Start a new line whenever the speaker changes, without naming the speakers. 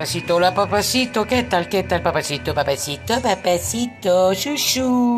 Papacito, hola papacito, ¿qué tal? ¿Qué tal papacito? Papacito, papacito, chuchu.